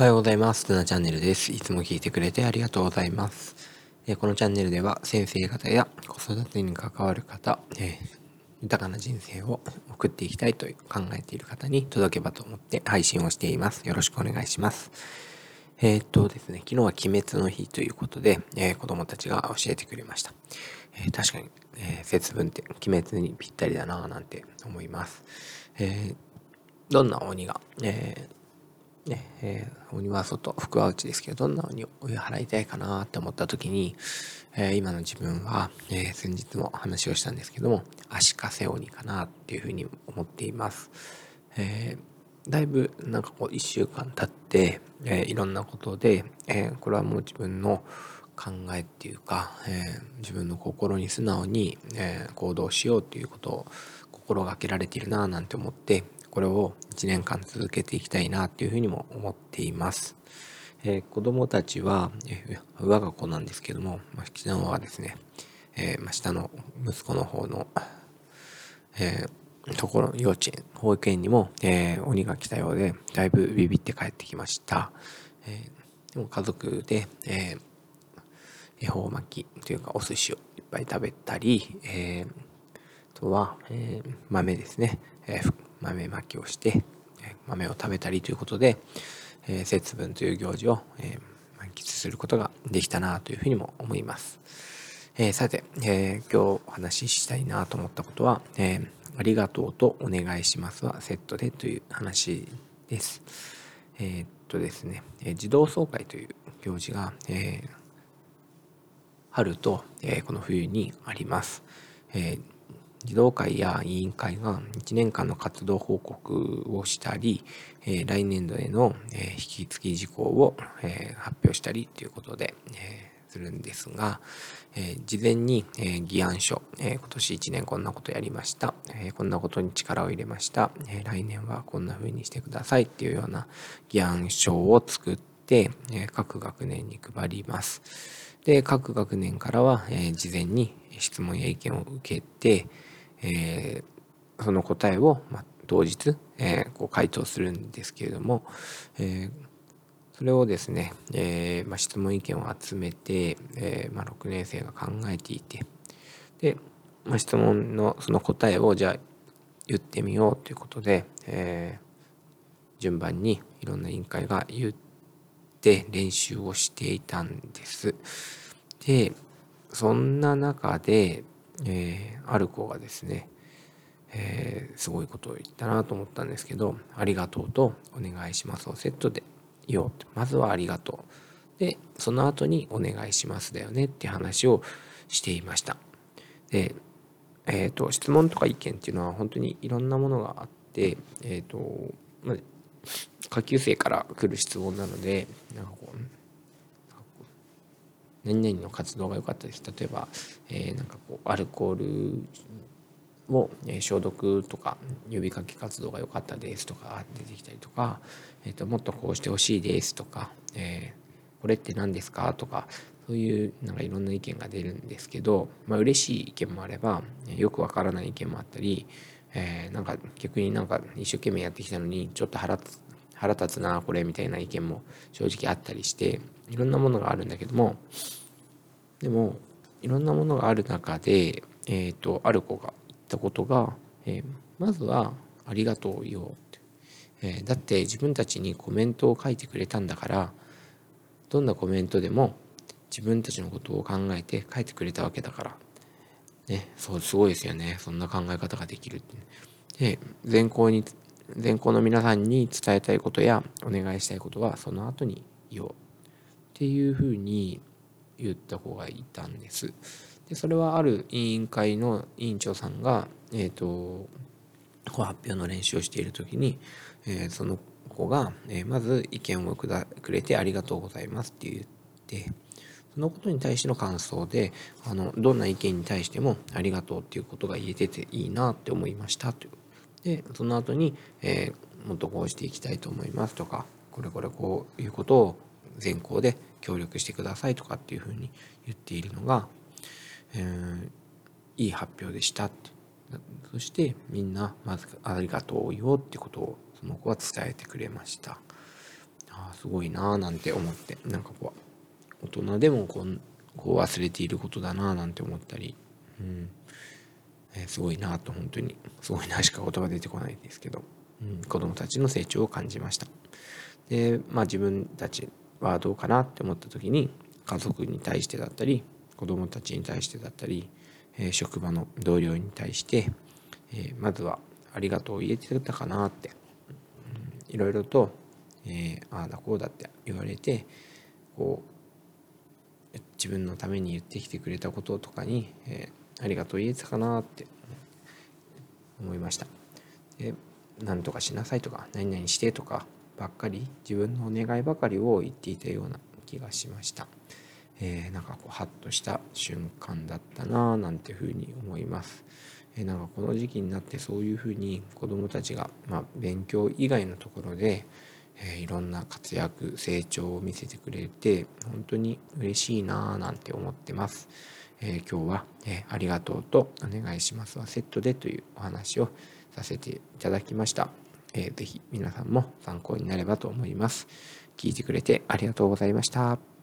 おはようございます。ルナチャンネルです。いつも聞いてくれてありがとうございます。えこのチャンネルでは先生方や子育てに関わる方、え豊かな人生を送っていきたいと考えている方に届けばと思って配信をしています。よろしくお願いします。えー、っとですね、昨日は鬼滅の日ということで、えー、子供たちが教えてくれました。えー、確かに、え節分って鬼滅にぴったりだなぁなんて思います。えどんな鬼が、えねえー、鬼は外福は内ですけどどんな鬼を追い払いたいかなって思った時に、えー、今の自分は、えー、先日も話をしたんですけども足かせ鬼かなっていうふうに思っています、えだいぶなんかこう1週間経って、えいろんなことで、えこれはもう自分の考えっていうか、え自分の心に素直に、え行動しようっていうことを心がけられているなぁなんて思ってこれを1年間続けていきたいなっていうふうにも思っています。えー、子供たちは、えー、我が子なんですけども、まあ、昨日はですね、えーまあ、下の息子の方の、えー、ところ、幼稚園、保育園にも、えー、鬼が来たようで、だいぶビビって帰ってきました。えー、でも家族で、えー、恵方巻きというかお寿司をいっぱい食べたり、えー、あとは、えー、豆ですね、えー、豆まきをして豆を食べたりということで、え、節分という行事を、え、満喫することができたなというふうにも思います。え、さて、え今日お話ししたいなと思ったことは、えありがとうとお願いしますはセットでという話です。えっとですね、え児童総会という行事が、え春と、えこの冬にあります。えー児童会や委員会が1年間の活動報告をしたり、え来年度への、え引き継ぎ事項を、え発表したりということで、えするんですが、え事前に、え議案書、え今年1年こんなことやりました、えこんなことに力を入れました、え来年はこんな風にしてくださいっていうような議案書を作って、え各学年に配ります。で各学年からは、え事前に質問や意見を受けて、えー、その答えを、まあ、当日、えー、こう回答するんですけれども、え、それをですね、えまあ、質問意見を集めて、えまあ、6年生が考えていてで、まあ、質問のその答えをじゃあ言ってみようということで、え、順番にいろんな委員会が言って練習をしていたんです。でそんな中でえー、ある子がですね、えー、すごいことを言ったなと思ったんですけど「ありがとう」と「お願いします」をセットで言おうとまずは「ありがとう」でその後に「お願いします」だよねって話をしていました。で、えーと、質問とか意見っていうのは本当にいろんなものがあって、えーとまあ、下級生から来る質問なのでなんかこう何々の活動が良かったです。例えば、えー、なんかこうアルコールを、え消毒とか呼びかけ活動が良かったです。とか出てきたりとか、えーと、もっとこうしてほしいですとか、えー、これって何ですか？とかそういうなんかいろんな意見が出るんですけど、まあ嬉しい意見もあればよくわからない意見もあったり、えー、なんか逆になんか一生懸命やってきたのにちょっと腹つ腹立つなこれみたいな意見も正直あったりしていろんなものがあるんだけどもでもいろんなものがある中で、えーと、ある子が言ったことが、えー、まずは「ありがとう」を言おうって、えー、だって自分たちにコメントを書いてくれたんだからどんなコメントでも自分たちのことを考えて書いてくれたわけだから、ね、そうすごいですよねそんな考え方ができるって。で全校に全校の皆さんに伝えたいことやお願いしたいことはその後に言おうっていうふうに言った子がいたんです。でそれはある委員会の委員長さんが、えーと、発表の練習をしている時に、えー、その子が、えー、まず意見をくだくれてありがとうございますって言ってそのことに対しての感想であのどんな意見に対してもありがとうっていうことが言えてていいなって思いましたという。でその後に、えー、もっとこうしていきたいと思いますとかこれこれこういうことを全校で協力してくださいとかっていうふうに言っているのが、えー、いい発表でした。ってそしてみんなまずありがとうよってことをその子は伝えてくれました。あすごいなーなんて思ってなんかこう大人でもこうこう忘れていることだななんて思ったり、うん。えー、すごいなと本当にすごいなしか言葉出てこないですけど、うん、子供たちの成長を感じました。でまあ自分たちはどうかなって思った時に家族に対してだったり子供たちに対してだったり、えー、職場の同僚に対して、えー、まずはありがとうを言えてたかなって、うん、いろいろと、えー、ああだこうだって言われてこう自分のために言ってきてくれたこととかに、えー、ありがとう言えてたかなって思いました。で何とかしなさいとか何々してとかばっかり自分のお願いばかりを言っていたような気がしました。えー、なんかこうハッとした瞬間だったなぁなんていうふうに思います。えー、なんかこの時期になってそういうふうに子どもたちが、まあ、勉強以外のところで、えー、いろんな活躍成長を見せてくれて本当に嬉しいなぁなんて思ってます。え今日は、えありがとうとお願いしますはセットでというお話をさせていただきました。えー、ぜひ皆さんも参考になればと思います。聞いてくれてありがとうございました。